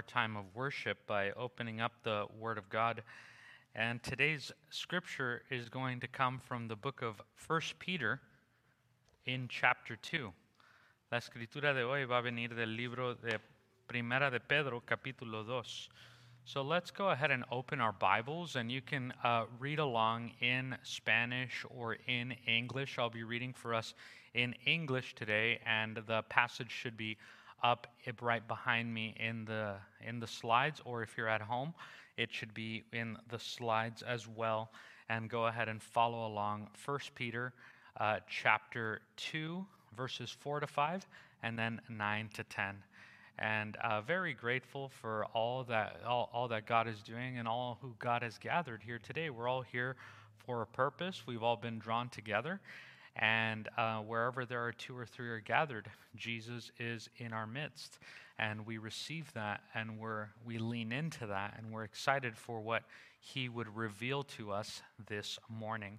our time of worship by opening up the Word of God. And today's scripture is going to come from the book of 1 Peter in chapter 2. La escritura de hoy va a venir del libro de Primera de Pedro, capítulo 2. So let's go ahead and open our Bibles, and you can uh, read along in Spanish or in English. I'll be reading for us in English today, and the passage should be up right behind me in the in the slides, or if you're at home, it should be in the slides as well. And go ahead and follow along. First Peter, uh, chapter two, verses four to five, and then nine to ten. And uh, very grateful for all that all, all that God is doing and all who God has gathered here today. We're all here for a purpose. We've all been drawn together. And uh, wherever there are two or three are gathered, Jesus is in our midst. And we receive that and we're, we lean into that and we're excited for what he would reveal to us this morning.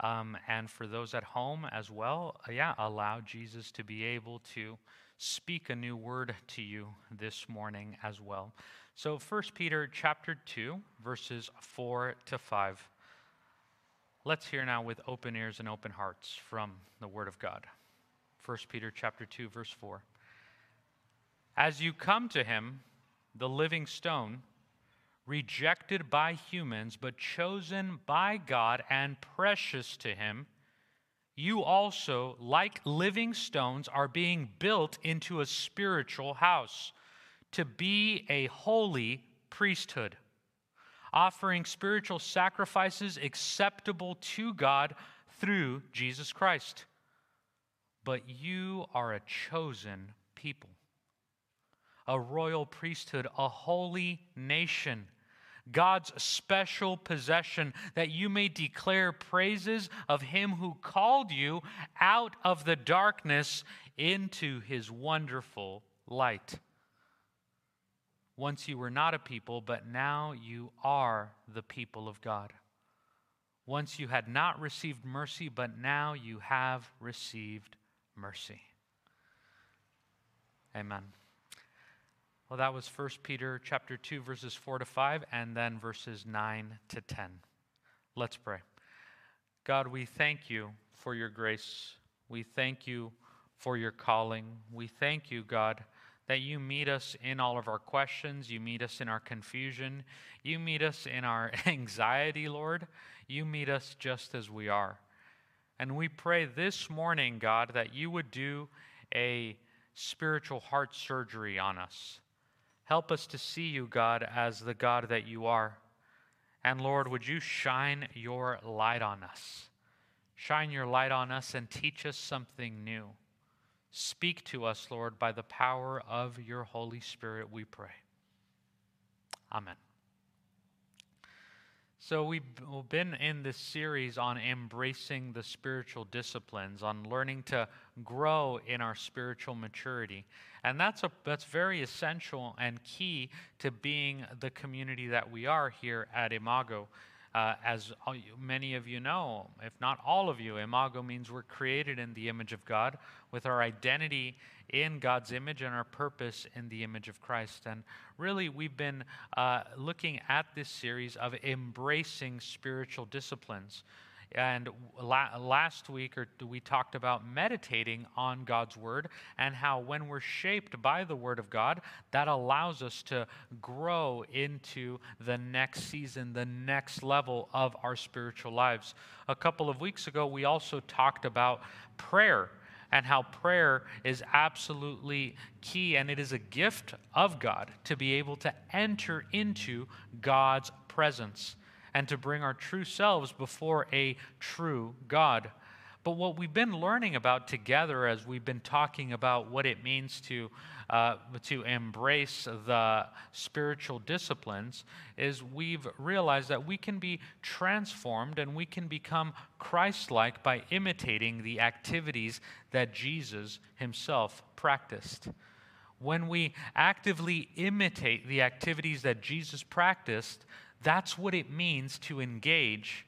Um, and for those at home as well, uh, yeah, allow Jesus to be able to speak a new word to you this morning as well. So 1 Peter chapter 2 verses 4 to 5. Let's hear now with open ears and open hearts from the word of God. 1 Peter chapter 2 verse 4. As you come to him, the living stone, rejected by humans but chosen by God and precious to him, you also, like living stones, are being built into a spiritual house to be a holy priesthood offering spiritual sacrifices acceptable to God through Jesus Christ. But you are a chosen people, a royal priesthood, a holy nation. God's special possession, that you may declare praises of him who called you out of the darkness into his wonderful light. Once you were not a people, but now you are the people of God. Once you had not received mercy, but now you have received mercy. Amen. Well, that was 1 Peter chapter 2 verses 4 to 5 and then verses 9 to 10. Let's pray. God, we thank you for your grace. We thank you for your calling. We thank you, God, that you meet us in all of our questions. You meet us in our confusion. You meet us in our anxiety, Lord. You meet us just as we are. And we pray this morning, God, that you would do a spiritual heart surgery on us. Help us to see you, God, as the God that you are. And Lord, would you shine your light on us? Shine your light on us and teach us something new. Speak to us, Lord, by the power of your Holy Spirit, we pray. Amen. So, we've been in this series on embracing the spiritual disciplines, on learning to grow in our spiritual maturity. And that's, a, that's very essential and key to being the community that we are here at Imago. Uh, as many of you know, if not all of you, imago means we're created in the image of God with our identity in God's image and our purpose in the image of Christ. And really, we've been uh, looking at this series of embracing spiritual disciplines. And la- last week, or we talked about meditating on God's word and how when we're shaped by the word of God, that allows us to grow into the next season, the next level of our spiritual lives. A couple of weeks ago, we also talked about prayer and how prayer is absolutely key and it is a gift of God to be able to enter into God's presence and to bring our true selves before a true God. But what we've been learning about together as we've been talking about what it means to, uh, to embrace the spiritual disciplines is we've realized that we can be transformed and we can become Christ like by imitating the activities that Jesus himself practiced. When we actively imitate the activities that Jesus practiced, that's what it means to engage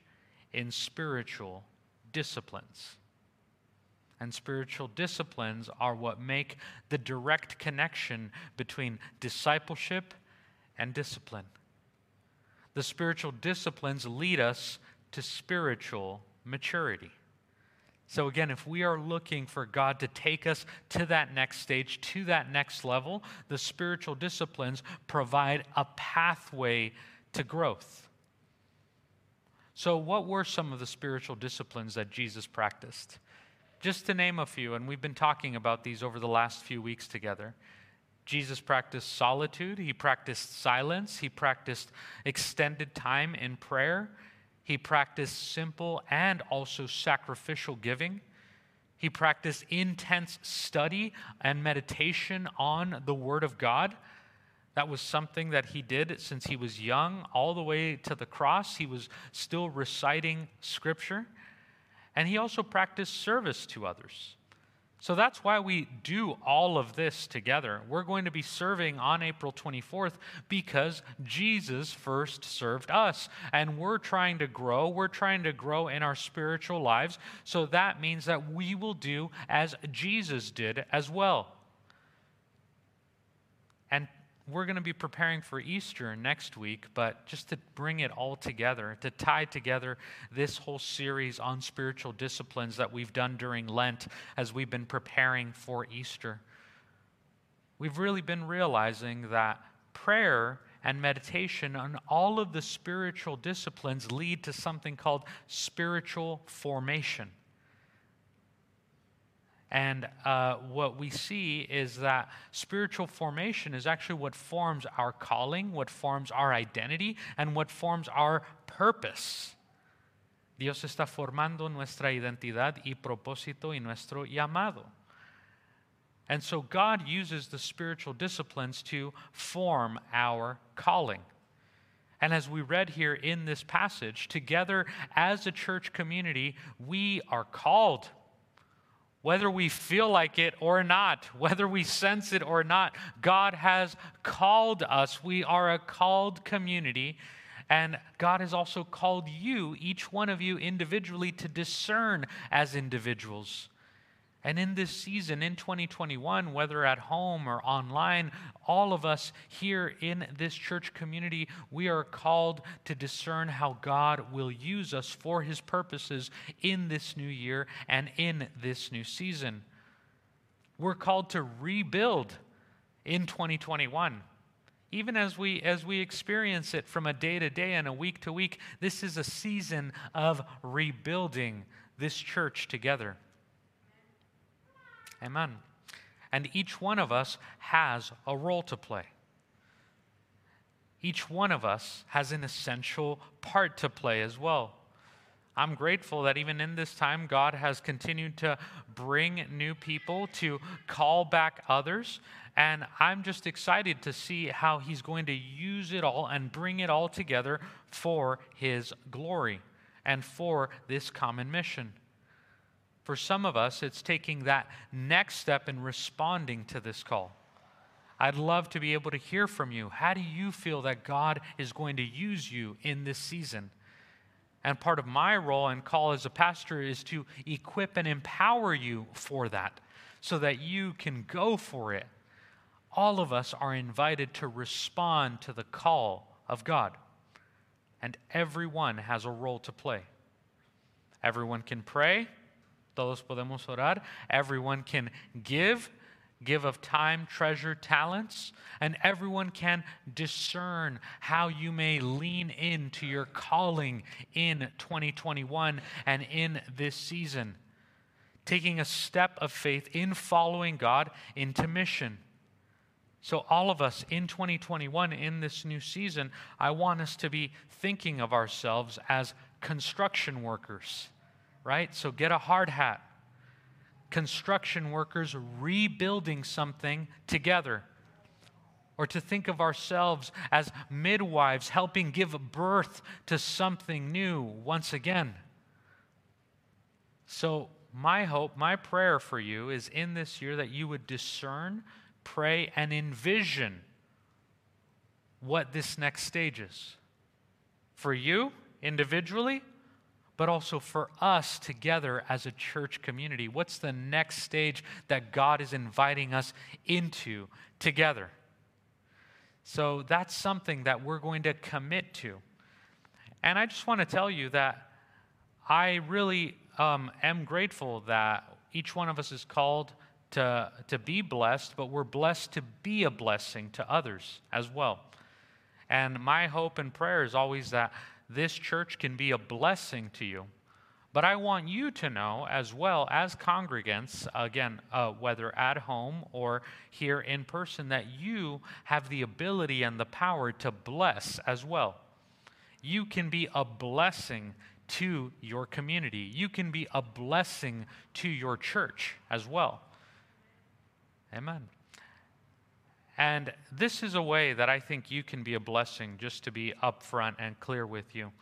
in spiritual disciplines. And spiritual disciplines are what make the direct connection between discipleship and discipline. The spiritual disciplines lead us to spiritual maturity. So, again, if we are looking for God to take us to that next stage, to that next level, the spiritual disciplines provide a pathway to growth. So, what were some of the spiritual disciplines that Jesus practiced? Just to name a few, and we've been talking about these over the last few weeks together. Jesus practiced solitude, he practiced silence, he practiced extended time in prayer, he practiced simple and also sacrificial giving. He practiced intense study and meditation on the Word of God. That was something that he did since he was young, all the way to the cross. He was still reciting Scripture. And he also practiced service to others. So that's why we do all of this together. We're going to be serving on April 24th because Jesus first served us. And we're trying to grow. We're trying to grow in our spiritual lives. So that means that we will do as Jesus did as well. And we're going to be preparing for Easter next week, but just to bring it all together, to tie together this whole series on spiritual disciplines that we've done during Lent as we've been preparing for Easter, we've really been realizing that prayer and meditation and all of the spiritual disciplines lead to something called spiritual formation. And uh, what we see is that spiritual formation is actually what forms our calling, what forms our identity, and what forms our purpose. Dios está formando nuestra identidad y propósito y nuestro llamado. And so God uses the spiritual disciplines to form our calling. And as we read here in this passage, together as a church community, we are called whether we feel like it or not, whether we sense it or not, God has called us. We are a called community. And God has also called you, each one of you individually, to discern as individuals. And in this season, in 2021, whether at home or online, all of us here in this church community, we are called to discern how God will use us for his purposes in this new year and in this new season. We're called to rebuild in 2021 even as we as we experience it from a day to day and a week to week this is a season of rebuilding this church together Amen. And each one of us has a role to play. Each one of us has an essential part to play as well. I'm grateful that even in this time, God has continued to bring new people, to call back others. And I'm just excited to see how He's going to use it all and bring it all together for His glory and for this common mission. For some of us, it's taking that next step in responding to this call. I'd love to be able to hear from you. How do you feel that God is going to use you in this season? And part of my role and call as a pastor is to equip and empower you for that so that you can go for it. All of us are invited to respond to the call of God, and everyone has a role to play. Everyone can pray, Todos podemos orar. Everyone can give, give of time, treasure, talents, and everyone can discern how you may lean into your calling in 2021 and in this season. Taking a step of faith in following God into mission. So, all of us in 2021, in this new season, I want us to be thinking of ourselves as construction workers right? So get a hard hat. Construction workers rebuilding something together. Or to think of ourselves as midwives helping give birth to something new once again. So, my hope, my prayer for you is in this year that you would discern, pray, and envision what this next stage is. For you individually, but also for us together as a church community. What's the next stage that God is inviting us into together? So that's something that we're going to commit to. And I just want to tell you that I really um, am grateful that each one of us is called to, to be blessed, but we're blessed to be a blessing to others as well. And my hope and prayer is always that this church can be a blessing to you. But I want you to know, as well as congregants, again, uh, whether at home or here in person, that you have the ability and the power to bless as well. You can be a blessing to your community, you can be a blessing to your church as well. Amen. And this is a way that I think you can be a blessing, just to be upfront and clear with you.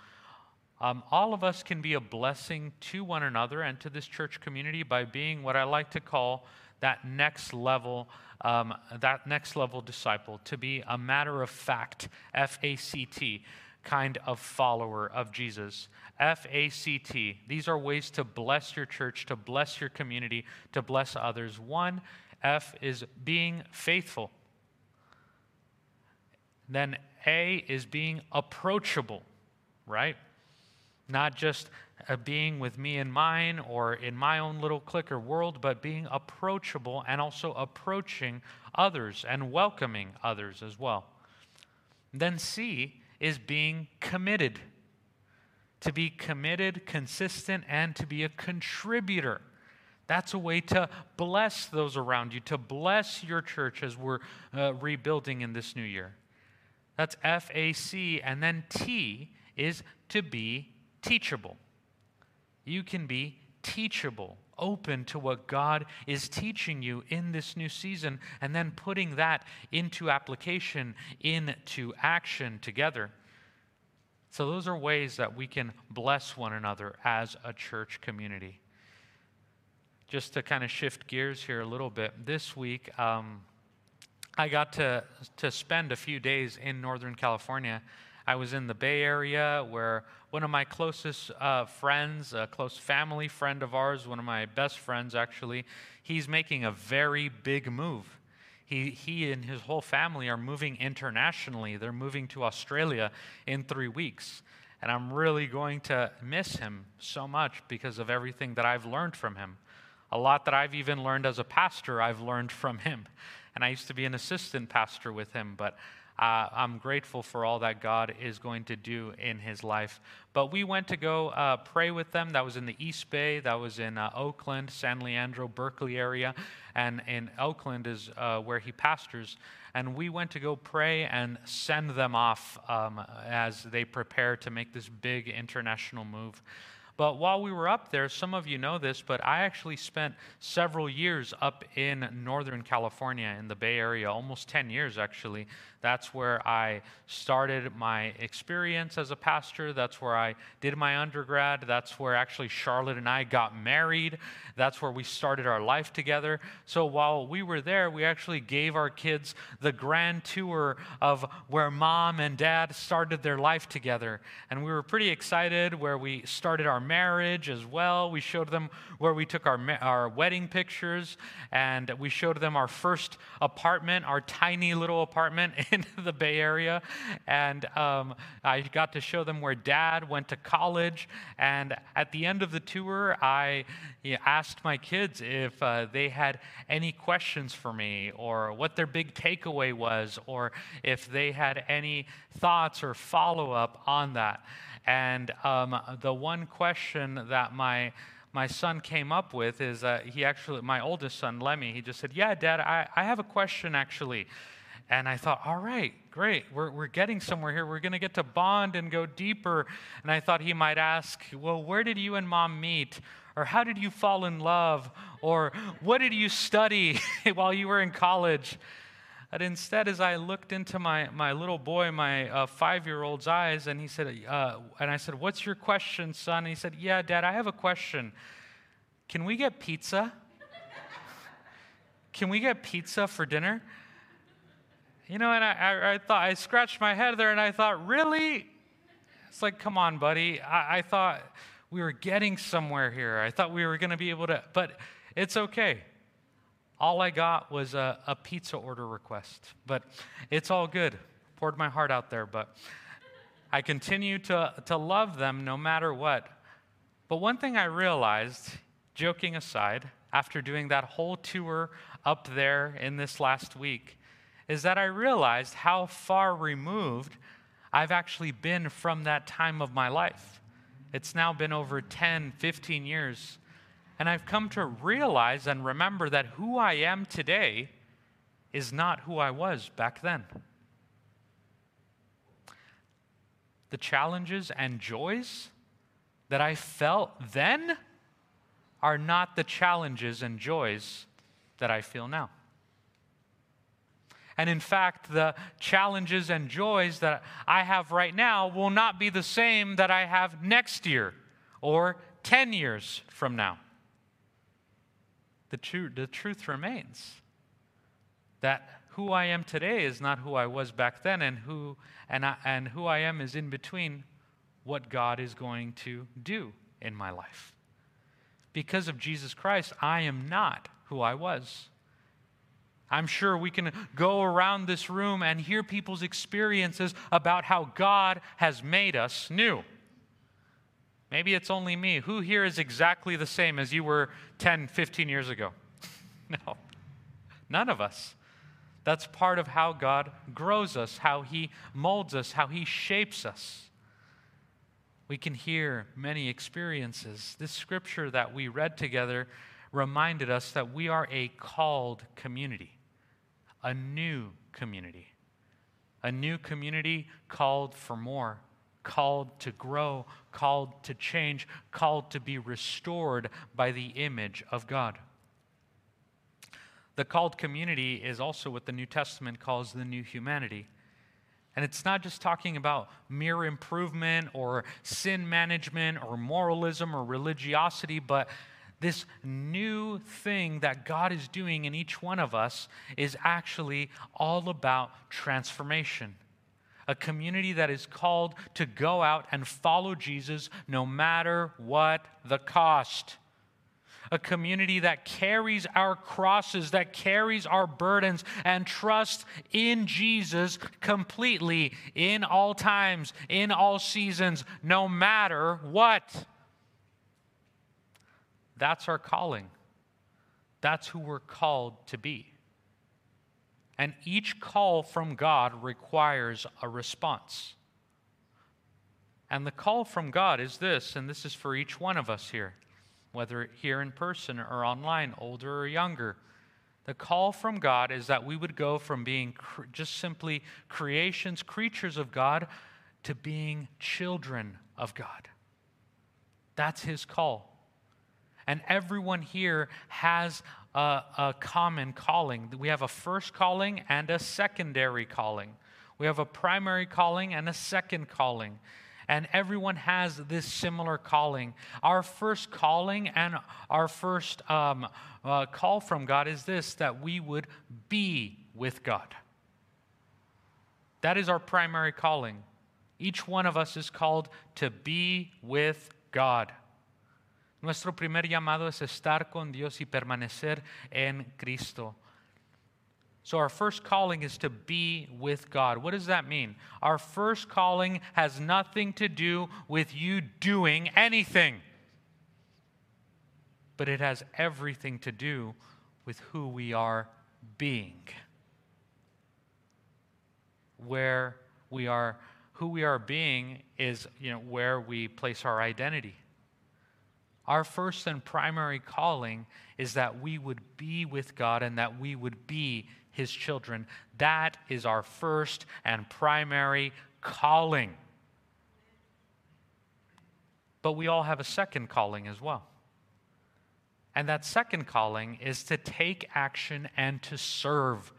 Um, all of us can be a blessing to one another and to this church community by being what I like to call that next level, um, that next level disciple, to be a matter of fact, F A C T, kind of follower of Jesus. F A C T. These are ways to bless your church, to bless your community, to bless others. One, F is being faithful. Then A is being approachable, right? Not just a being with me and mine or in my own little clicker world, but being approachable and also approaching others and welcoming others as well. Then C is being committed. To be committed, consistent, and to be a contributor. That's a way to bless those around you, to bless your church as we're uh, rebuilding in this new year. That's F A C. And then T is to be teachable. You can be teachable, open to what God is teaching you in this new season, and then putting that into application, into action together. So, those are ways that we can bless one another as a church community. Just to kind of shift gears here a little bit, this week um, I got to, to spend a few days in Northern California. I was in the Bay Area where one of my closest uh, friends, a close family friend of ours, one of my best friends actually, he's making a very big move. He, he and his whole family are moving internationally. They're moving to Australia in three weeks. And I'm really going to miss him so much because of everything that I've learned from him. A lot that I've even learned as a pastor, I've learned from him. And I used to be an assistant pastor with him, but uh, I'm grateful for all that God is going to do in his life. But we went to go uh, pray with them. That was in the East Bay, that was in uh, Oakland, San Leandro, Berkeley area. And in Oakland is uh, where he pastors. And we went to go pray and send them off um, as they prepare to make this big international move. But while we were up there, some of you know this, but I actually spent several years up in Northern California in the Bay Area, almost 10 years actually. That's where I started my experience as a pastor. That's where I did my undergrad. That's where actually Charlotte and I got married. That's where we started our life together. So while we were there, we actually gave our kids the grand tour of where mom and dad started their life together. And we were pretty excited where we started our marriage as well. We showed them where we took our, our wedding pictures and we showed them our first apartment, our tiny little apartment in the Bay Area. And um, I got to show them where dad went to college. And at the end of the tour, I asked my kids if uh, they had any questions for me or what their big takeaway was or if they had any thoughts or follow up on that. And um, the one question that my my son came up with is uh, he actually, my oldest son, Lemmy, he just said, Yeah, Dad, I, I have a question actually. And I thought, all right, great. We're, we're getting somewhere here. We're going to get to bond and go deeper. And I thought he might ask, well, where did you and mom meet? Or how did you fall in love? Or what did you study while you were in college? But instead, as I looked into my, my little boy, my uh, five year old's eyes, and he said, uh, and I said, What's your question, son? And he said, Yeah, dad, I have a question. Can we get pizza? Can we get pizza for dinner? You know, and I, I, I, thought, I scratched my head there and I thought, really? It's like, come on, buddy. I, I thought we were getting somewhere here. I thought we were going to be able to, but it's okay. All I got was a, a pizza order request, but it's all good. poured my heart out there, but I continue to, to love them no matter what. But one thing I realized, joking aside, after doing that whole tour up there in this last week, is that I realized how far removed I've actually been from that time of my life. It's now been over 10, 15 years. And I've come to realize and remember that who I am today is not who I was back then. The challenges and joys that I felt then are not the challenges and joys that I feel now. And in fact, the challenges and joys that I have right now will not be the same that I have next year or 10 years from now. The, tr- the truth remains that who I am today is not who I was back then, and who, and, I, and who I am is in between what God is going to do in my life. Because of Jesus Christ, I am not who I was. I'm sure we can go around this room and hear people's experiences about how God has made us new. Maybe it's only me. Who here is exactly the same as you were 10, 15 years ago? no, none of us. That's part of how God grows us, how He molds us, how He shapes us. We can hear many experiences. This scripture that we read together reminded us that we are a called community, a new community, a new community called for more, called to grow, called to change, called to be restored by the image of God. The called community is also what the New Testament calls the new humanity. And it's not just talking about mere improvement or sin management or moralism or religiosity, but this new thing that God is doing in each one of us is actually all about transformation. A community that is called to go out and follow Jesus no matter what the cost a community that carries our crosses, that carries our burdens, and trusts in Jesus completely in all times, in all seasons, no matter what. That's our calling. That's who we're called to be. And each call from God requires a response. And the call from God is this, and this is for each one of us here whether here in person or online, older or younger. The call from God is that we would go from being just simply creations, creatures of God, to being children of God. That's His call. And everyone here has a, a, common calling. We have a first calling and a secondary calling. We have a primary calling and a second calling and everyone has this similar calling. Our first calling and our first um, uh, call from God is this that we would be with God. That is our primary calling. Each one of us is called to be with God. Nuestro primer llamado es estar con Dios y permanecer en Cristo. So, our first calling is to be with God. What does that mean? Our first calling has nothing to do with you doing anything, but it has everything to do with who we are being. Where we are, who we are being is you know, where we place our identity. Our first and primary calling is that we would be with God and that we would be his children. That is our first and primary calling. But we all have a second calling as well. And that second calling is to take action and to serve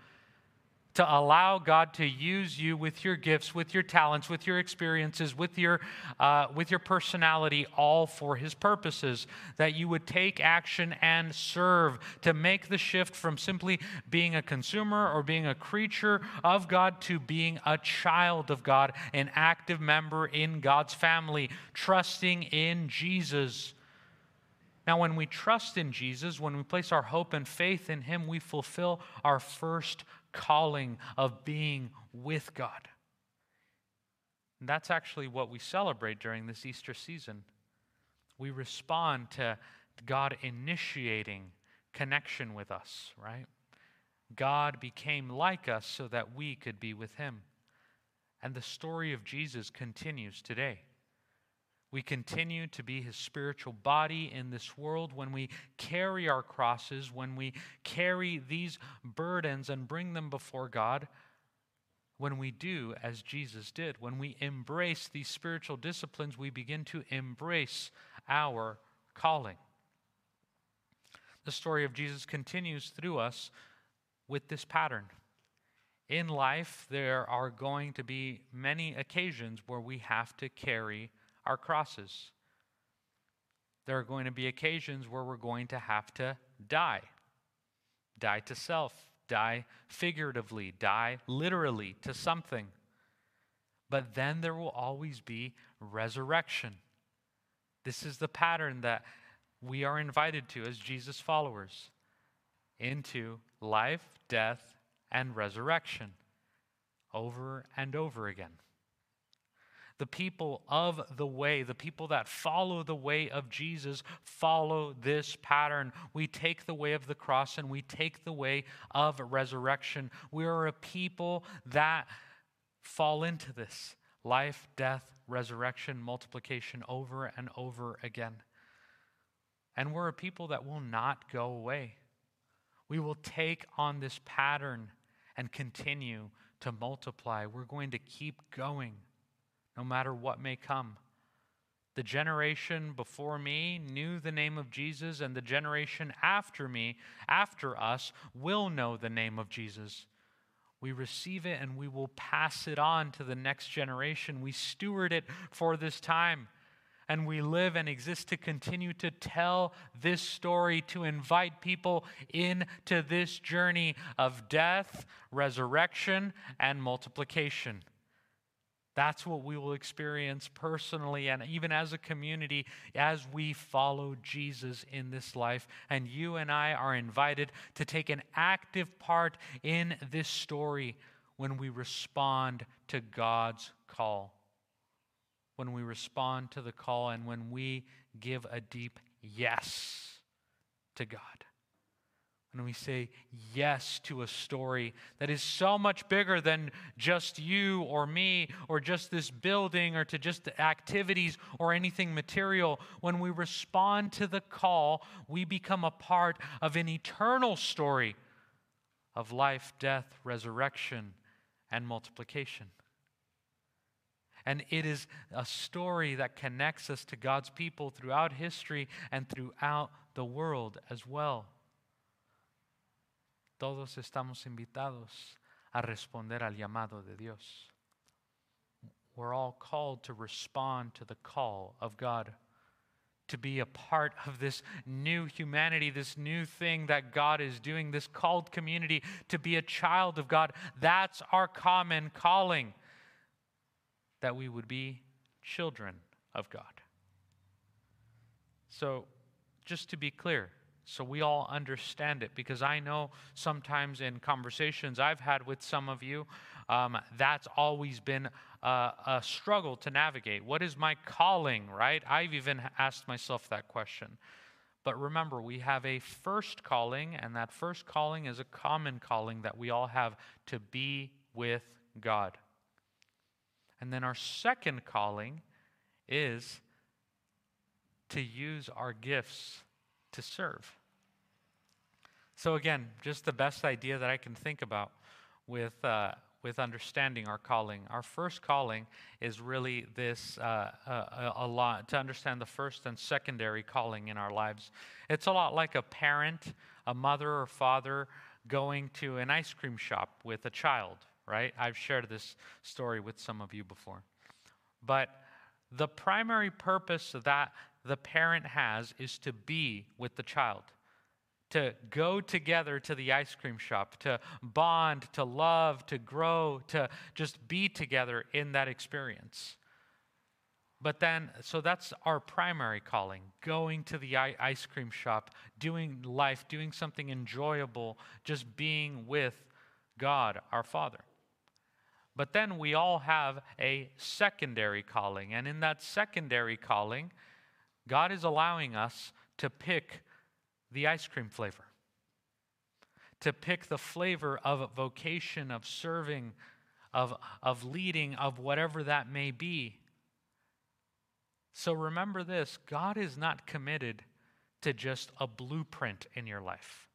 to allow God to use you with your gifts, with your talents, with your experiences, with your, uh, with your personality, all for His purposes. That you would take action and serve to make the shift from simply being a consumer or being a creature of God to being a child of God, an active member in God's family, trusting in Jesus. Now, when we trust in Jesus, when we place our hope and faith in Him, we fulfill our first calling of being with God. And that's actually what we celebrate during this Easter season. We respond to God initiating connection with us, right? God became like us so that we could be with him. And the story of Jesus continues today. We continue to be his spiritual body in this world when we carry our crosses, when we carry these burdens and bring them before God. When we do as Jesus did, when we embrace these spiritual disciplines, we begin to embrace our calling. The story of Jesus continues through us with this pattern. In life, there are going to be many occasions where we have to carry our crosses. There are going to be occasions where we're going to have to die. Die to self, die figuratively, die literally to something. But then there will always be resurrection. This is the pattern that we are invited to as Jesus followers into life, death, and resurrection over and over again the people of the way, the people that follow the way of Jesus, follow this pattern. We take the way of the cross and we take the way of resurrection. We are a people that fall into this life, death, resurrection, multiplication over and over again. And we're a people that will not go away. We will take on this pattern and continue to multiply. We're going to keep going no matter what may come. The generation before me knew the name of Jesus, and the generation after me, after us, will know the name of Jesus. We receive it and we will pass it on to the next generation. We steward it for this time. And we live and exist to continue to tell this story, to invite people into this journey of death, resurrection, and multiplication. That's what we will experience personally and even as a community as we follow Jesus in this life. And you and I are invited to take an active part in this story when we respond to God's call. When we respond to the call and when we give a deep yes to God when we say yes to a story that is so much bigger than just you or me or just this building or to just the activities or anything material, when we respond to the call, we become a part of an eternal story of life, death, resurrection, and multiplication. And it is a story that connects us to God's people throughout history and throughout the world as well. Todos estamos invitados a responder al llamado de Dios. We're all called to respond to the call of God, to be a part of this new humanity, this new thing that God is doing, this called community, to be a child of God. That's our common calling, that we would be children of God. So, just to be clear, so we all understand it because I know sometimes in conversations I've had with some of you, um, that's always been a, a struggle to navigate. What is my calling, right? I've even asked myself that question. But remember, we have a first calling, and that first calling is a common calling that we all have to be with God. And then our second calling is to use our gifts to serve. So, again, just the best idea that I can think about with, uh, with understanding our calling. Our first calling is really this uh, uh, a lot to understand the first and secondary calling in our lives. It's a lot like a parent, a mother or father going to an ice cream shop with a child, right? I've shared this story with some of you before. But the primary purpose of that the parent has is to be with the child, to go together to the ice cream shop, to bond, to love, to grow, to just be together in that experience. But then, so that's our primary calling going to the ice cream shop, doing life, doing something enjoyable, just being with God, our Father. But then we all have a secondary calling. And in that secondary calling, God is allowing us to pick the ice cream flavor, to pick the flavor of vocation, of serving, of, of leading, of whatever that may be. So remember this God is not committed to just a blueprint in your life.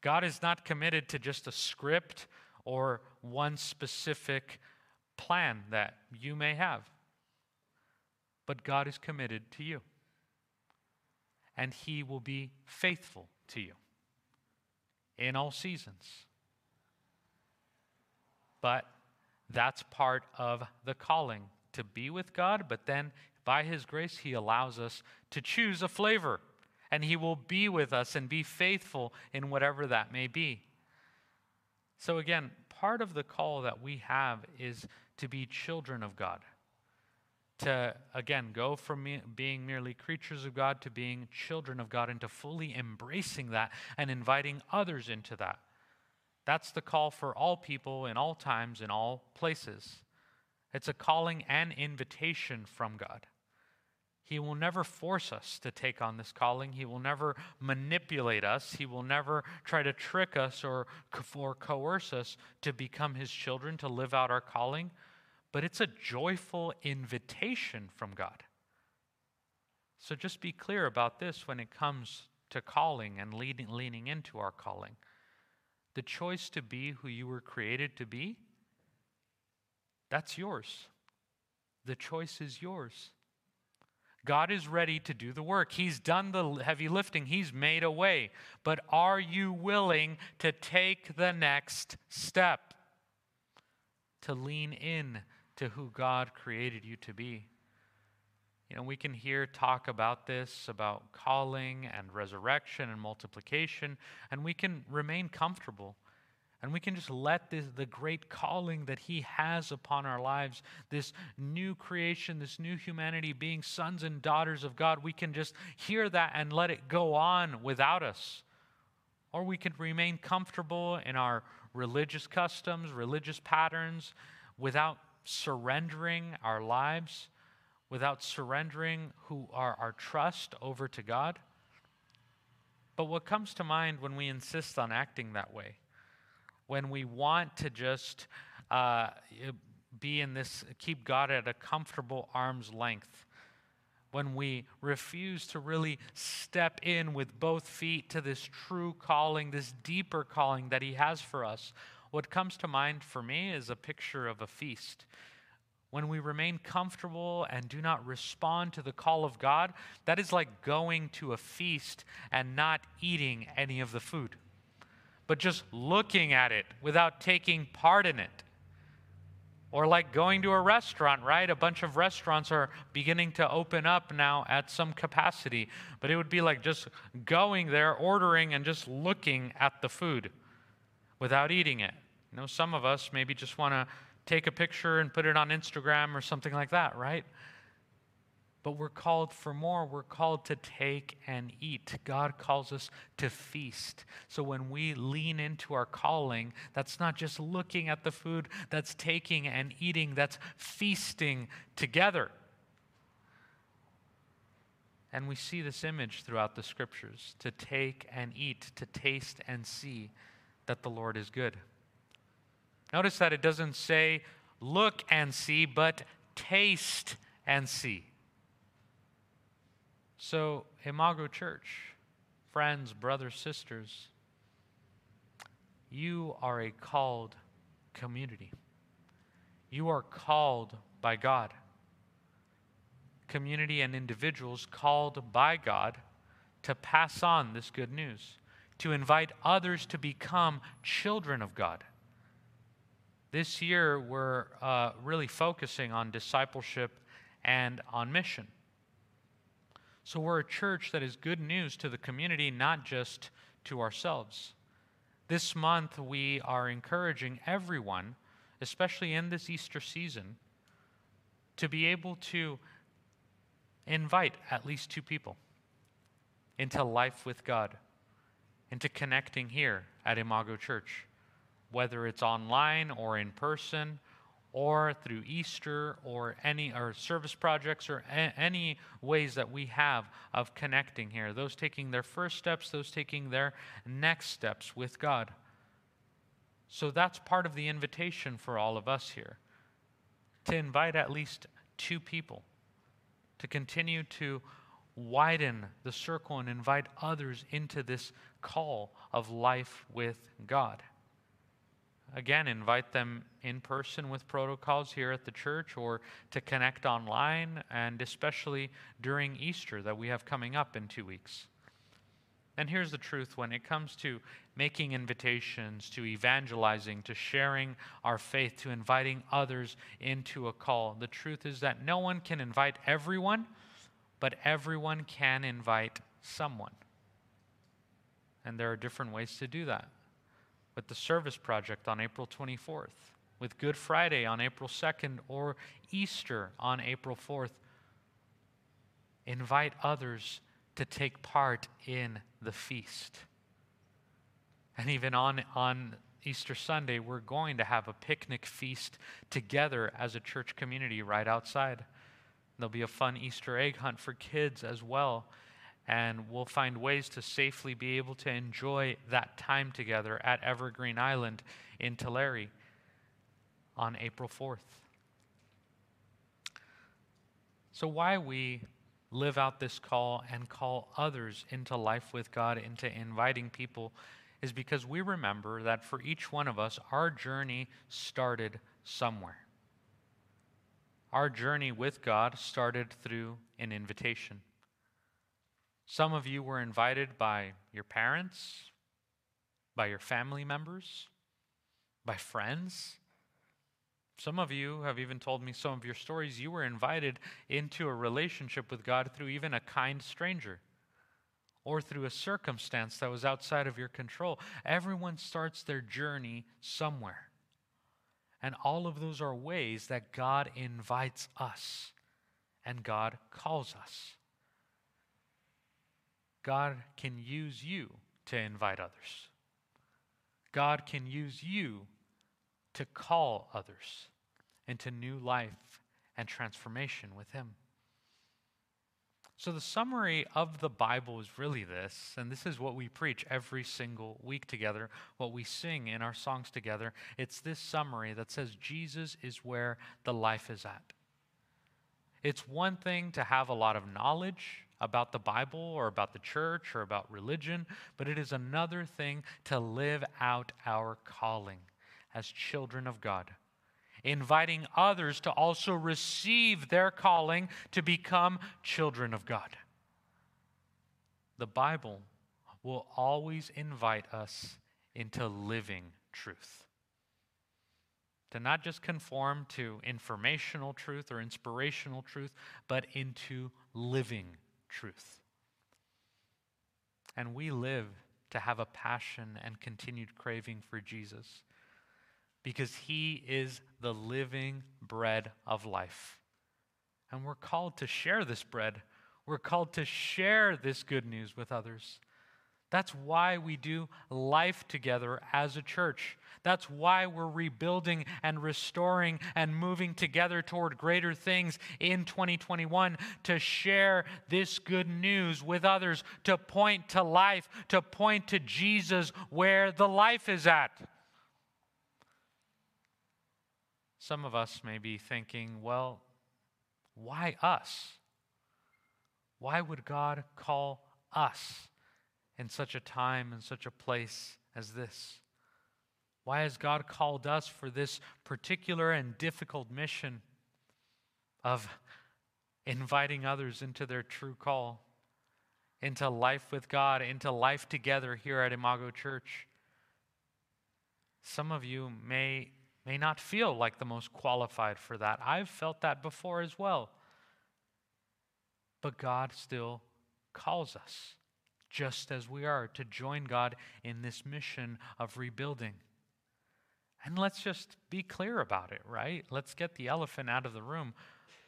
God is not committed to just a script or one specific plan that you may have. But God is committed to you. And He will be faithful to you in all seasons. But that's part of the calling to be with God, but then by His grace, He allows us to choose a flavor, and He will be with us and be faithful in whatever that may be. So, again, part of the call that we have is to be children of God. To, again, go from me, being merely creatures of God to being children of God and to fully embracing that and inviting others into that. That's the call for all people in all times, in all places. It's a calling and invitation from God. He will never force us to take on this calling. He will never manipulate us. He will never try to trick us or, or coerce us to become His children, to live out our calling. But it's a joyful invitation from God. So just be clear about this when it comes to calling and leading, leaning into our calling. The choice to be who you were created to be, that's yours. The choice is yours. God is ready to do the work. He's done the heavy lifting, He's made a way. But are you willing to take the next step? To lean in to who God created you to be. You know, we can hear talk about this, about calling and resurrection and multiplication, and we can remain comfortable. And we can just let this, the great calling that He has upon our lives, this new creation, this new humanity, being sons and daughters of God, we can just hear that and let it go on without us. Or we can remain comfortable in our religious customs, religious patterns, without surrendering our lives, without surrendering who our, our trust over to God. But what comes to mind when we insist on acting that way? when we want to just uh, be in this, keep God at a comfortable arm's length, when we refuse to really step in with both feet to this true calling, this deeper calling that He has for us, what comes to mind for me is a picture of a feast. When we remain comfortable and do not respond to the call of God, that is like going to a feast and not eating any of the food but just looking at it without taking part in it. Or like going to a restaurant, right? A bunch of restaurants are beginning to open up now at some capacity, but it would be like just going there, ordering, and just looking at the food without eating it. You know, some of us maybe just want to take a picture and put it on Instagram or something like that, right? but we're called for more. We're called to take and eat. God calls us to feast. So when we lean into our calling, that's not just looking at the food, that's taking and eating, that's feasting together. And we see this image throughout the scriptures to take and eat, to taste and see that the Lord is good. Notice that it doesn't say look and see, but taste and see. So, Imago Church, friends, brothers, sisters, you are a called community. You are called by God. Community and individuals called by God to pass on this good news, to invite others to become children of God. This year, we're uh, really focusing on discipleship and on mission. So we're a church that is good news to the community, not just to ourselves. This month, we are encouraging everyone, especially in this Easter season, to be able to invite at least two people into life with God, into connecting here at Imago Church. Whether it's online or in person or through Easter or any or service projects or a- any ways that we have of connecting here. Those taking their first steps, those taking their next steps with God. So that's part of the invitation for all of us here to invite at least two people to continue to widen the circle and invite others into this call of life with God. Again, invite them in person with protocols here at the church or to connect online, and especially during Easter that we have coming up in two weeks. And here's the truth when it comes to making invitations, to evangelizing, to sharing our faith, to inviting others into a call, the truth is that no one can invite everyone, but everyone can invite someone. And there are different ways to do that with the Service Project on April 24th, with Good Friday on April 2nd, or Easter on April 4th. Invite others to take part in the feast. And even on, on Easter Sunday, we're going to have a picnic feast together as a church community right outside. There'll be a fun Easter egg hunt for kids as well and we'll find ways to safely be able to enjoy that time together at Evergreen Island in Tulare on April 4th. So, why we live out this call and call others into life with God, into inviting people, is because we remember that for each one of us, our journey started somewhere. Our journey with God started through an invitation. Some of you were invited by your parents, by your family members, by friends. Some of you have even told me some of your stories. You were invited into a relationship with God through even a kind stranger or through a circumstance that was outside of your control. Everyone starts their journey somewhere. And all of those are ways that God invites us and God calls us. God can use you to invite others. God can use you to call others into new life and transformation with Him. So, the summary of the Bible is really this, and this is what we preach every single week together, what we sing in our songs together. It's this summary that says Jesus is where the life is at. It's one thing to have a lot of knowledge about the Bible or about the church or about religion, but it is another thing to live out our calling as children of God, inviting others to also receive their calling to become children of God. The Bible will always invite us into living truth. To not just conform to informational truth or inspirational truth, but into living truth. And we live to have a passion and continued craving for Jesus because he is the living bread of life. And we're called to share this bread. We're called to share this good news with others. That's why we do life together as a church. That's why we're rebuilding and restoring and moving together toward greater things in 2021 to share this good news with others, to point to life, to point to Jesus where the life is at. Some of us may be thinking, well, why us? Why would God call us? In such a time and such a place as this? Why has God called us for this particular and difficult mission of inviting others into their true call, into life with God, into life together here at Imago Church? Some of you may, may not feel like the most qualified for that. I've felt that before as well. But God still calls us just as we are, to join God in this mission of rebuilding. And let's just be clear about it, right? Let's get the elephant out of the room.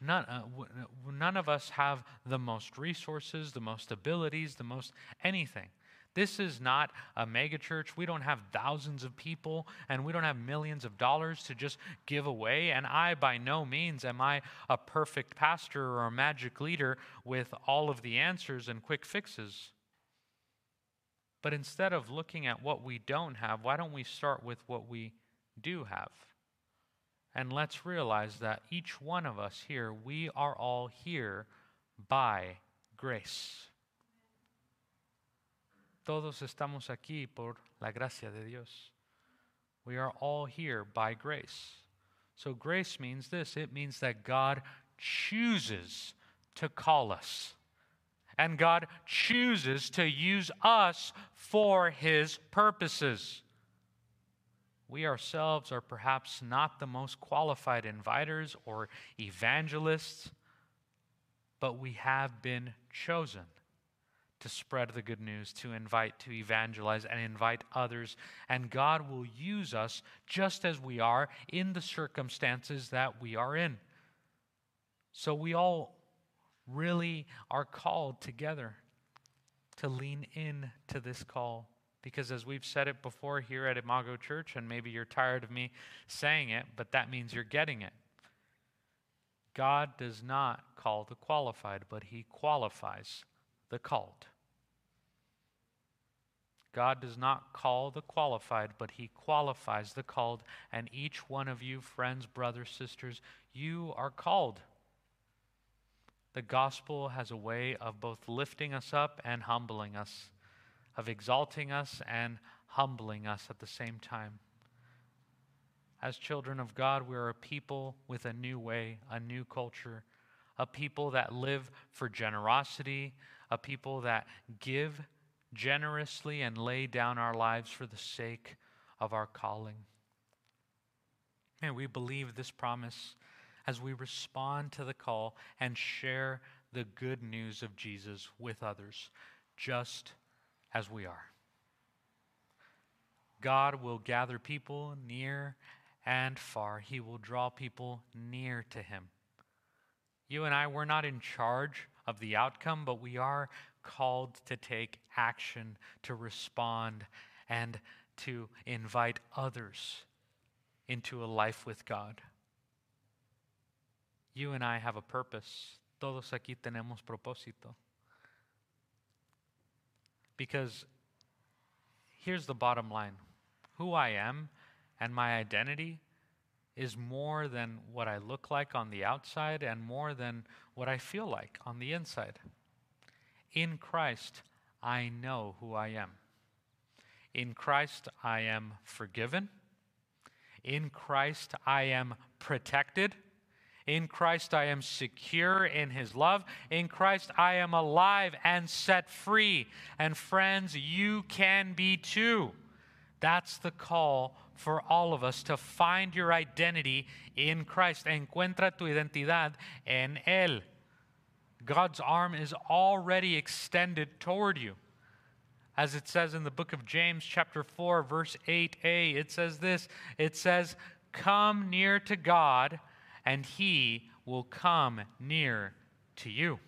None, uh, w- none of us have the most resources, the most abilities, the most anything. This is not a megachurch. We don't have thousands of people and we don't have millions of dollars to just give away. And I, by no means, am I a perfect pastor or a magic leader with all of the answers and quick fixes. But instead of looking at what we don't have, why don't we start with what we do have? And let's realize that each one of us here, we are all here by grace. Todos estamos aquí por la gracia de Dios. We are all here by grace. So, grace means this it means that God chooses to call us. And God chooses to use us for his purposes. We ourselves are perhaps not the most qualified inviters or evangelists, but we have been chosen to spread the good news, to invite, to evangelize, and invite others. And God will use us just as we are in the circumstances that we are in. So we all really are called together to lean in to this call. Because as we've said it before here at Imago Church, and maybe you're tired of me saying it, but that means you're getting it. God does not call the qualified, but He qualifies the called. God does not call the qualified, but He qualifies the called. And each one of you, friends, brothers, sisters, you are called. The gospel has a way of both lifting us up and humbling us, of exalting us and humbling us at the same time. As children of God, we are a people with a new way, a new culture, a people that live for generosity, a people that give generously and lay down our lives for the sake of our calling. And we believe this promise as we respond to the call and share the good news of Jesus with others, just as we are. God will gather people near and far. He will draw people near to Him. You and I, we're not in charge of the outcome, but we are called to take action, to respond, and to invite others into a life with God. You and I have a purpose. Todos aquí tenemos propósito. Because here's the bottom line who I am and my identity is more than what I look like on the outside and more than what I feel like on the inside. In Christ, I know who I am. In Christ, I am forgiven. In Christ, I am protected. In Christ, I am secure in his love. In Christ, I am alive and set free. And friends, you can be too. That's the call for all of us to find your identity in Christ. Encuentra tu identidad en Él. God's arm is already extended toward you. As it says in the book of James, chapter 4, verse 8a, it says this it says, Come near to God, and he will come near to you.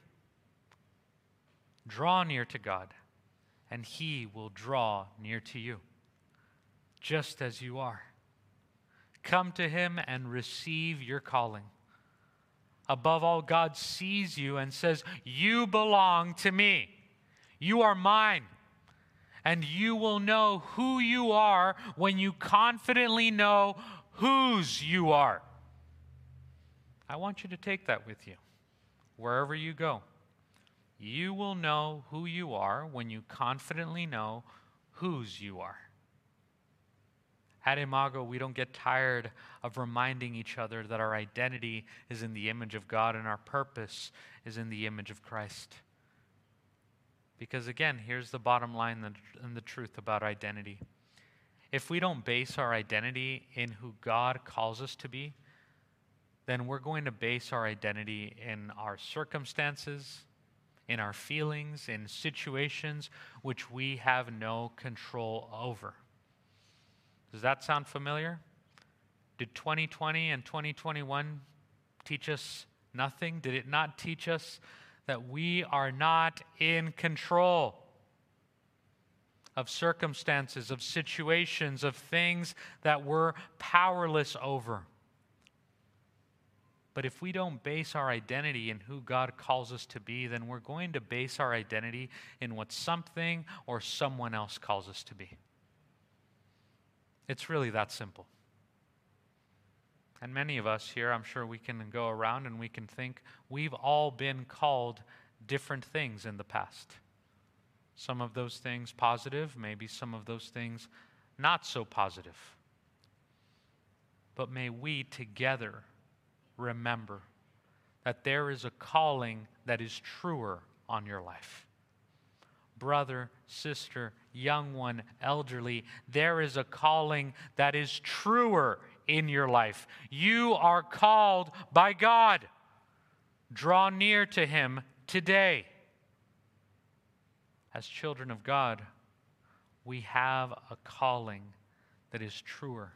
Draw near to God, and he will draw near to you, just as you are. Come to him and receive your calling. Above all, God sees you and says, You belong to me. You are mine. And you will know who you are when you confidently know whose you are. I want you to take that with you wherever you go. You will know who you are when you confidently know whose you are. At Imago, we don't get tired of reminding each other that our identity is in the image of God and our purpose is in the image of Christ. Because again, here's the bottom line and the truth about identity. If we don't base our identity in who God calls us to be, then we're going to base our identity in our circumstances, in our feelings, in situations which we have no control over. Does that sound familiar? Did 2020 and 2021 teach us nothing? Did it not teach us that we are not in control? of circumstances, of situations, of things that we're powerless over. But if we don't base our identity in who God calls us to be, then we're going to base our identity in what something or someone else calls us to be. It's really that simple. And many of us here, I'm sure we can go around and we can think we've all been called different things in the past. Some of those things positive, maybe some of those things not so positive. But may we together remember that there is a calling that is truer on your life. Brother, sister, young one, elderly, there is a calling that is truer in your life. You are called by God. Draw near to Him today. As children of God, we have a calling that is truer.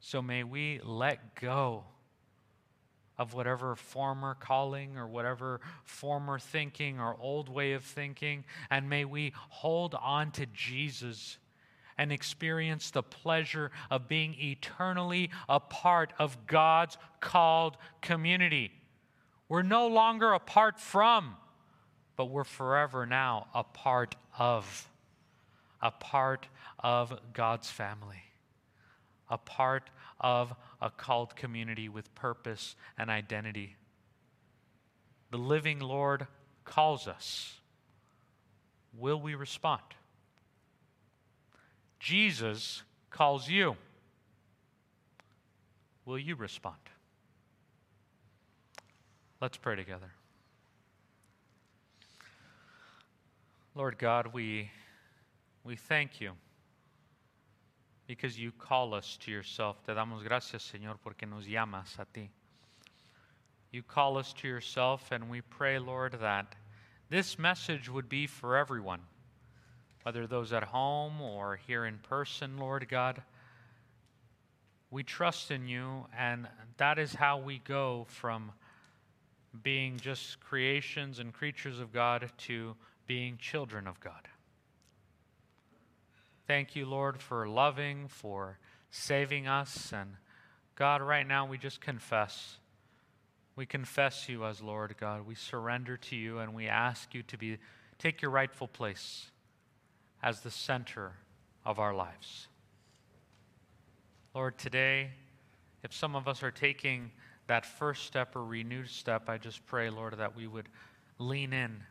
So may we let go of whatever former calling or whatever former thinking or old way of thinking, and may we hold on to Jesus and experience the pleasure of being eternally a part of God's called community. We're no longer apart from, but we're forever now a part of, a part of God's family, a part of a called community with purpose and identity. The living Lord calls us. Will we respond? Jesus calls you. Will you respond? Let's pray together. Lord God, we, we thank you because you call us to yourself. Te damos gracias, Señor, porque nos llamas a ti. You call us to yourself, and we pray, Lord, that this message would be for everyone, whether those at home or here in person, Lord God. We trust in you, and that is how we go from being just creations and creatures of God to being children of God. Thank you, Lord, for loving, for saving us. And God, right now we just confess. We confess you as Lord God. We surrender to you and we ask you to be take your rightful place as the center of our lives. Lord, today, if some of us are taking that first step or renewed step, I just pray, Lord, that we would lean in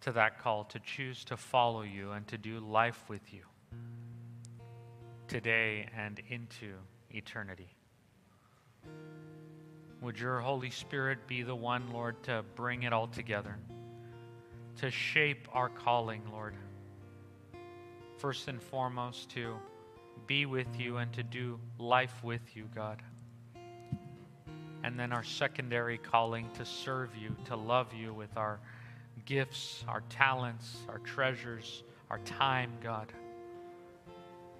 to that call to choose to follow you and to do life with you today and into eternity. Would your Holy Spirit be the one, Lord, to bring it all together, to shape our calling, Lord? First and foremost, to be with you and to do life with you, God. And then our secondary calling to serve you, to love you with our gifts, our talents, our treasures, our time, God.